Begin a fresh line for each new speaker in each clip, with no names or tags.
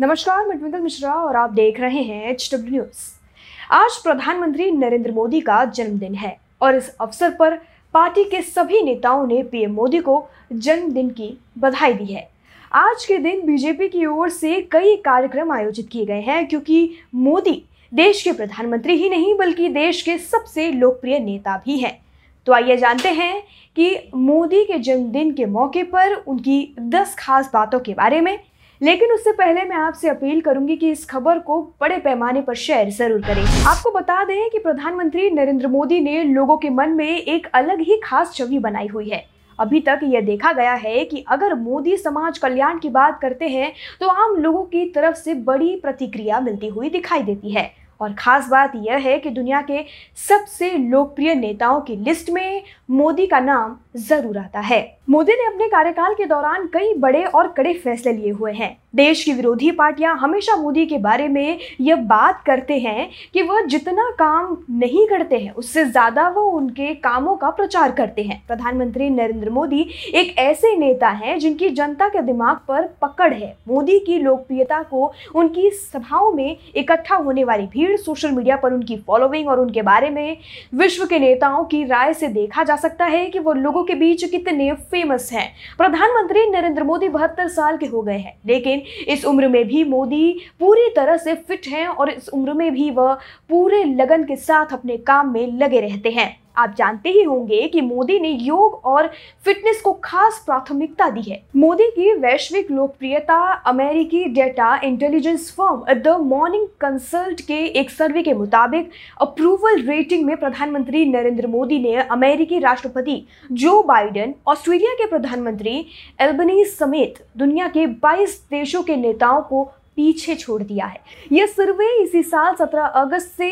नमस्कार, मैं ट्विंकल मिश्रा और आप देख रहे हैं एच डब्ल्यू न्यूज़ आज प्रधानमंत्री नरेंद्र मोदी का जन्मदिन है और इस अवसर पर पार्टी के सभी नेताओं ने पीएम मोदी को जन्मदिन की बधाई दी है। आज के दिन बीजेपी की ओर से कई कार्यक्रम आयोजित किए गए हैं, क्योंकि मोदी देश के प्रधानमंत्री ही नहीं, बल्कि देश के सबसे लोकप्रिय नेता भी हैं। तो आइए जानते हैं कि मोदी के जन्मदिन के मौके पर उनकी 10 खास बातों के बारे में लेकिन उससे पहले मैं आपसे अपील करूँगी कि इस खबर को बड़े पैमाने पर शेयर ज़रूर करें। आपको बता दें कि प्रधानमंत्री नरेंद्र मोदी ने लोगों के मन में एक अलग ही खास छवि बनाई हुई है। अभी तक यह देखा गया है कि अगर मोदी समाज कल्याण की बात करते हैं तो आम लोगों की तरफ़ से बड़ी प्रतिक्रिया मिलती हुई दिखाई देती है। और ख़ास बात यह है कि दुनिया के सबसे लोकप्रिय नेताओं की लिस्ट में मोदी का नाम ज़रूर आता है। मोदी ने अपने कार्यकाल के दौरान कई बड़े और कड़े फैसले लिए हुए हैं। देश की विरोधी पार्टियाँ हमेशा मोदी के बारे में यह बात करते हैं कि वह जितना काम नहीं करते हैं, उससे ज़्यादा वो उनके कामों का प्रचार करते हैं। प्रधानमंत्री नरेंद्र मोदी एक ऐसे नेता हैं जिनकी जनता के दिमाग पर पकड़ है। मोदी की लोकप्रियता को उनकी सभाओं में इकट्ठा होने वाली भीड़ सोशल मीडिया पर उनकी फॉलोइंग और उनके बारे में विश्व के नेताओं की राय से देखा जा सकता है कि वो लोगों के बीच कितने फ़ेमस हैं। प्रधानमंत्री नरेंद्र मोदी बहत्तर साल के हो गए हैं, लेकिन इस उम्र में भी मोदी पूरी तरह से फिट हैं और इस उम्र में भी वह पूरे लगन के साथ अपने काम में लगे रहते हैं। आप जानते ही होंगे कि मोदी ने योग और फिटनेस को खास प्राथमिकता दी है। मोदी की वैश्विक लोकप्रियता, अमेरिकी data intelligence firm the Morning Consult के एक सर्वे के मुताबिक अप्रूवल रेटिंग में प्रधानमंत्री नरेंद्र मोदी ने अमेरिकी राष्ट्रपति जो बाइडेन ऑस्ट्रेलिया के प्रधानमंत्री एल्बनी समेत दुनिया के 22 देशों के नेताओं को पीछे छोड़ दिया है। यह सर्वे इसी साल 17 अगस्त से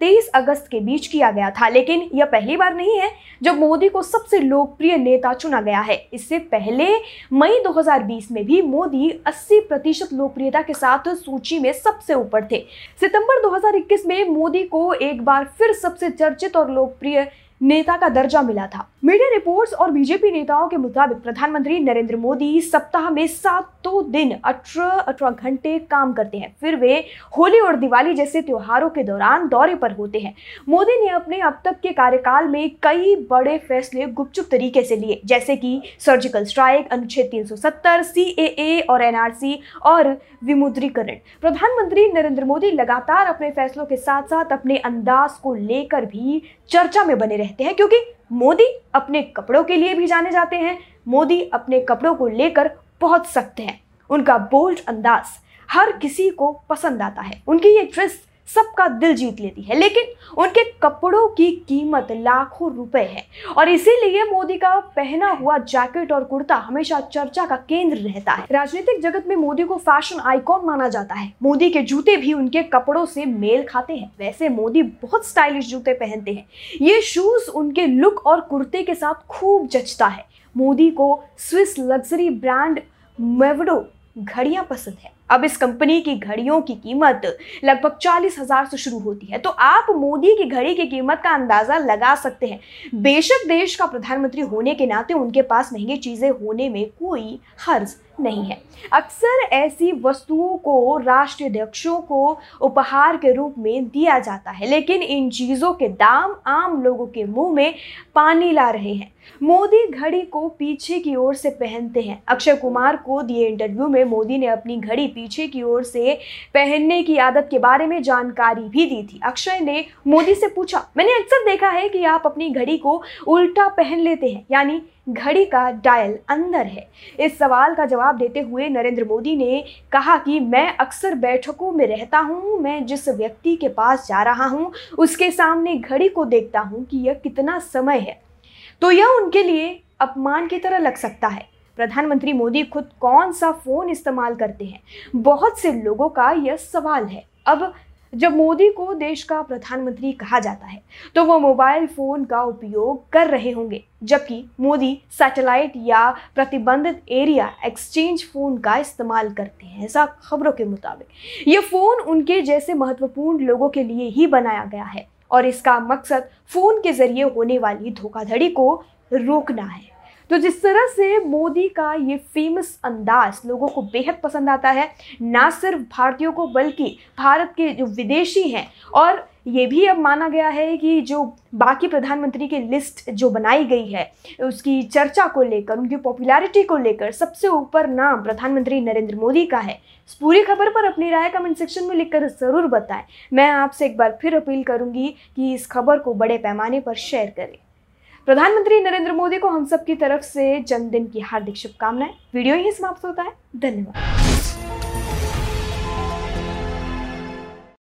23 अगस्त के बीच किया गया था, लेकिन यह पहली बार नहीं है जब मोदी को सबसे लोकप्रिय नेता चुना गया है। इससे पहले मई 2020 में भी मोदी 80 प्रतिशत लोकप्रियता के साथ सूची में सबसे ऊपर थे। सितंबर 2021 में मोदी को एक बार फिर सबसे चर्चित और लोकप्रिय नेता का दर्जा मिला था। मीडिया रिपोर्ट्स और बीजेपी नेताओं के मुताबिक प्रधानमंत्री नरेंद्र मोदी सप्ताह में सातों दिन अठारह अठारह घंटे काम करते हैं। फिर वे होली और दिवाली जैसे त्योहारों के दौरान दौरे पर होते हैं। मोदी ने अपने अब तक के कार्यकाल में कई बड़े फैसले गुपचुप तरीके से लिए, जैसे कि सर्जिकल स्ट्राइक अनुच्छेद 370 सीएए और एनआरसी और विमुद्रीकरण। प्रधानमंत्री नरेंद्र मोदी लगातार अपने फैसलों के साथ साथ अपने अंदाज को लेकर भी चर्चा में बने रहते हैं क्योंकि मोदी अपने कपड़ों के लिए भी जाने जाते हैं। मोदी अपने कपड़ों को लेकर बहुत सख्त हैं। उनका बोल्ड अंदाज हर किसी को पसंद आता है। उनकी ये ड्रेस सबका दिल जीत लेती है। लेकिन उनके कपड़ों की कीमत लाखों रुपए है। और इसीलिए मोदी का पहना हुआ जैकेट और कुर्ता हमेशा चर्चा का केंद्र रहता है। राजनीतिक जगत में मोदी को फ़ैशन आइकॉन माना जाता है। मोदी के जूते भी उनके कपड़ों से मेल खाते हैं। वैसे मोदी बहुत स्टाइलिश जूते पहनते हैं। ये शूज़ उनके लुक और कुर्ते के साथ खूब जचता है। मोदी को स्विस लग्जरी ब्रांड मेवडो घड़ियाँ पसंद है। अब इस कंपनी की घड़ियों की कीमत लगभग चालीस हज़ार से शुरू होती है। तो आप मोदी की घड़ी की कीमत का अंदाज़ा लगा सकते हैं। बेशक देश का प्रधानमंत्री होने के नाते उनके पास महँगी चीज़ें होने में कोई हर्ज नहीं है। अक्सर ऐसी वस्तुओं को राष्ट्रीय अध्यक्षों को उपहार के रूप में दिया जाता है, लेकिन इन चीज़ों के दाम आम लोगों के मुँह में पानी ला रहे हैं। मोदी घड़ी को पीछे की ओर से पहनते हैं। अक्षय कुमार को दिए इंटरव्यू में मोदी ने अपनी घड़ी पीछे की ओर से पहनने की आदत के बारे में जानकारी भी दी थी। अक्षय ने मोदी से पूछा, मैंने अक्सर देखा है कि आप अपनी घड़ी को उल्टा पहन लेते हैं, यानी घड़ी का डायल अंदर है। इस सवाल का जवाब देते हुए नरेंद्र मोदी ने कहा कि, मैं अक्सर बैठकों में रहता हूँ, मैं जिस व्यक्ति के पास जा रहा हूँ, उसके सामने घड़ी को देखता हूँ कि यह कितना समय है। तो यह उनके लिए अपमान की तरह लग सकता है। प्रधानमंत्री मोदी खुद कौन सा फ़ोन इस्तेमाल करते हैं? बहुत से लोगों का यह सवाल है। अब, जब मोदी को देश का प्रधानमंत्री कहा जाता है तो वो मोबाइल फ़ोन का उपयोग कर रहे होंगे, जबकि मोदी सैटेलाइट या प्रतिबंधित एरिया एक्सचेंज फ़ोन का इस्तेमाल करते हैं, ऐसा खबरों के मुताबिक। ये फ़ोन उनके जैसे महत्वपूर्ण लोगों के लिए ही बनाया गया है, और इसका मकसद फ़ोन के ज़रिए होने वाली धोखाधड़ी को रोकना है। तो जिस तरह से मोदी का ये फ़ेमस अंदाज लोगों को बेहद पसंद आता है, ना सिर्फ़ भारतीयों को, बल्कि भारत के जो विदेशी हैं, और ये भी अब माना गया है कि जो बाकी प्रधानमंत्री की लिस्ट जो बनाई गई है, उसकी चर्चा को लेकर, उनकी पॉपुलैरिटी को लेकर सबसे ऊपर नाम प्रधानमंत्री नरेंद्र मोदी का है। इस पूरी खबर पर अपनी राय कमेंट सेक्शन में लिखकर ज़रूर बताएँ। मैं आपसे एक बार फिर अपील करूँगी कि इस खबर को बड़े पैमाने पर शेयर करें। प्रधानमंत्री नरेंद्र मोदी को हम सब की तरफ़ से जन्मदिन की हार्दिक शुभकामनाएँ। वीडियो यही समाप्त होता है। धन्यवाद।